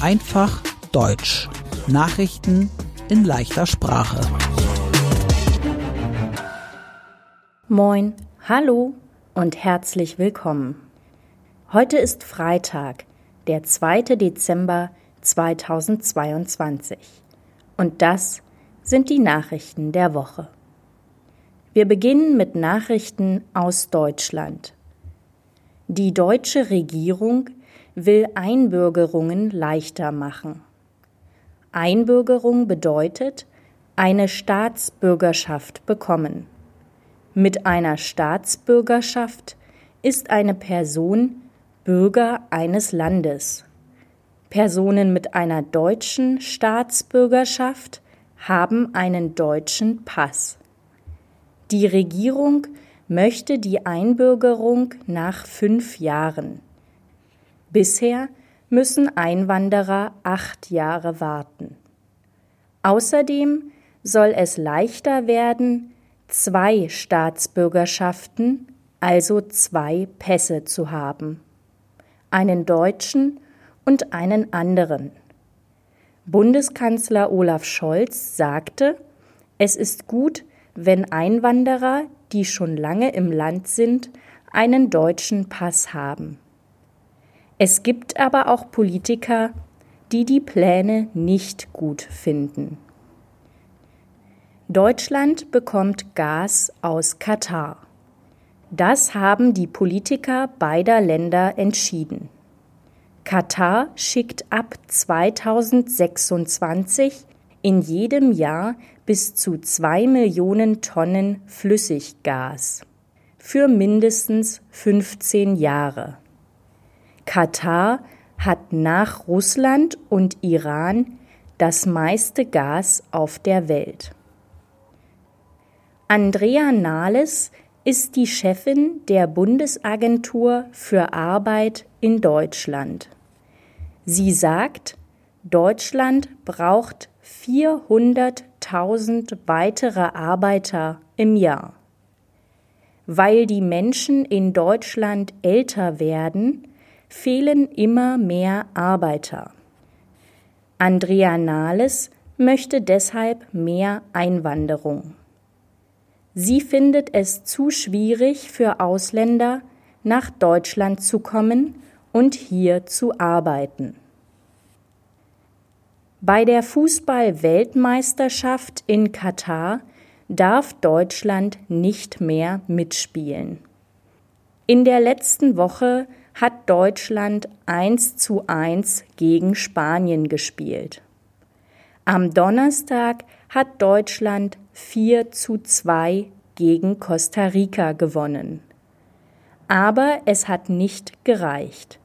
Einfach Deutsch. Nachrichten in leichter Sprache. Moin, hallo und herzlich willkommen. Heute ist Freitag, der 2. Dezember 2022. Und das sind die Nachrichten der Woche. Wir beginnen mit Nachrichten aus Deutschland. Die deutsche Regierung will Einbürgerungen leichter machen. Einbürgerung bedeutet eine Staatsbürgerschaft bekommen. Mit einer Staatsbürgerschaft ist eine Person Bürger eines Landes. Personen mit einer deutschen Staatsbürgerschaft haben einen deutschen Pass. Die Regierung möchte die Einbürgerung nach fünf Jahren. Bisher müssen Einwanderer acht Jahre warten. Außerdem soll es leichter werden, zwei Staatsbürgerschaften, also zwei Pässe zu haben. Einen deutschen und einen anderen. Bundeskanzler Olaf Scholz sagte, es ist gut, wenn Einwanderer, die schon lange im Land sind, einen deutschen Pass haben. Es gibt aber auch Politiker, die die Pläne nicht gut finden. Deutschland bekommt Gas aus Katar. Das haben die Politiker beider Länder entschieden. Katar schickt ab 2026 in jedem Jahr bis zu zwei Millionen Tonnen Flüssiggas für mindestens 15 Jahre. Katar hat nach Russland und Iran das meiste Gas auf der Welt. Andrea Nahles ist die Chefin der Bundesagentur für Arbeit in Deutschland. Sie sagt, Deutschland braucht 400.000 weitere Arbeiter im Jahr. Weil die Menschen in Deutschland älter werden, fehlen immer mehr Arbeiter. Andrea Nahles möchte deshalb mehr Einwanderung. Sie findet es zu schwierig für Ausländer, nach Deutschland zu kommen und hier zu arbeiten. Bei der Fußball-Weltmeisterschaft in Katar darf Deutschland nicht mehr mitspielen. In der letzten Woche hat Deutschland 1 zu 1 gegen Spanien gespielt. Am Donnerstag hat Deutschland 4 zu 2 gegen Costa Rica gewonnen. Aber es hat nicht gereicht.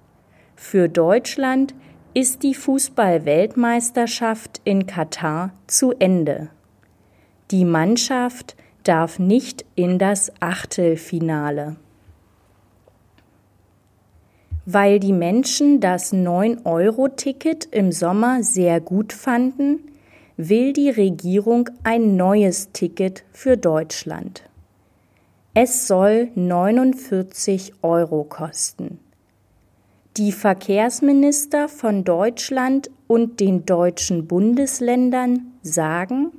Für Deutschland ist die Fußball-Weltmeisterschaft in Katar zu Ende. Die Mannschaft darf nicht in das Achtelfinale. Weil die Menschen das 9-Euro-Ticket im Sommer sehr gut fanden, will die Regierung ein neues Ticket für Deutschland. Es soll 49 Euro kosten. Die Verkehrsminister von Deutschland und den deutschen Bundesländern sagen,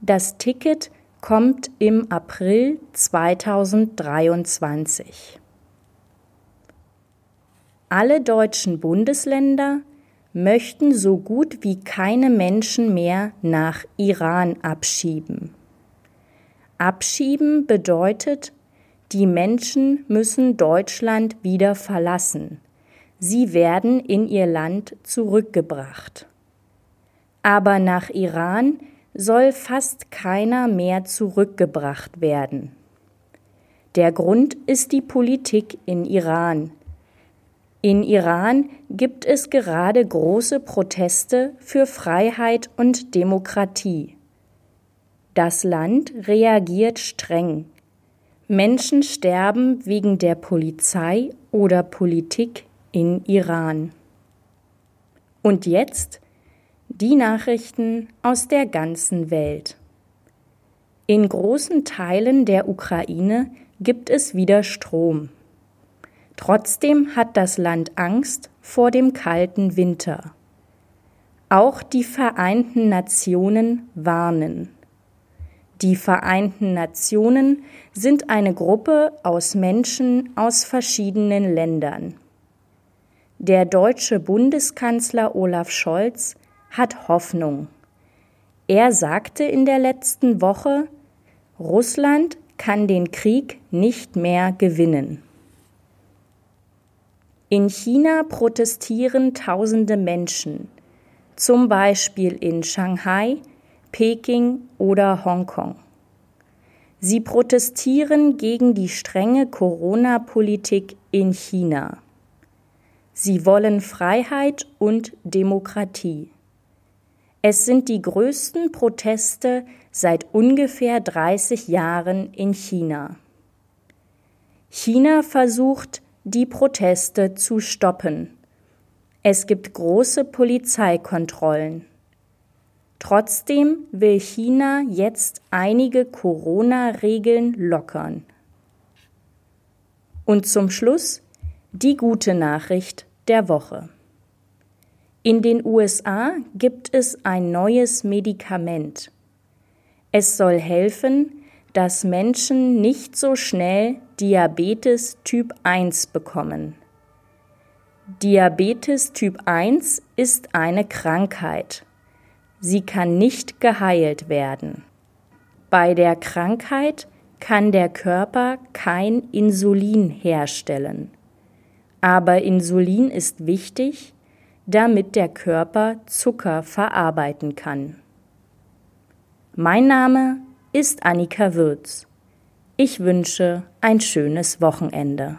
das Ticket kommt im April 2023. Alle deutschen Bundesländer möchten so gut wie keine Menschen mehr nach Iran abschieben. Abschieben bedeutet, die Menschen müssen Deutschland wieder verlassen sie werden in ihr Land zurückgebracht. Aber nach Iran soll fast keiner mehr zurückgebracht werden. Der Grund ist die Politik in Iran. In Iran gibt es gerade große Proteste für Freiheit und Demokratie. Das Land reagiert streng. Menschen sterben wegen der Polizei oder Politik in Iran. Und jetzt die Nachrichten aus der ganzen Welt. In großen Teilen der Ukraine gibt es wieder Strom. Trotzdem hat das Land Angst vor dem kalten Winter. Auch die Vereinten Nationen warnen. Die Vereinten Nationen sind eine Gruppe aus Menschen aus verschiedenen Ländern. Der deutsche Bundeskanzler Olaf Scholz hat Hoffnung. Er sagte in der letzten Woche, Russland kann den Krieg nicht mehr gewinnen. In China protestieren tausende Menschen, zum Beispiel in Shanghai, Peking oder Hongkong. Sie protestieren gegen die strenge Corona-Politik in China. Sie wollen Freiheit und Demokratie. Es sind die größten Proteste seit ungefähr 30 Jahren in China. China versucht, die Proteste zu stoppen. Es gibt große Polizeikontrollen. Trotzdem will China jetzt einige Corona-Regeln lockern. Und zum Schluss die gute Nachricht der Woche. In den USA gibt es ein neues Medikament. Es soll helfen, dass Menschen nicht so schnell Diabetes Typ 1 bekommen. Diabetes Typ 1 ist eine Krankheit. Sie kann nicht geheilt werden. Bei der Krankheit kann der Körper kein Insulin herstellen. Aber Insulin ist wichtig, damit der Körper Zucker verarbeiten kann. Mein Name ist Annika Würz. Ich wünsche ein schönes Wochenende.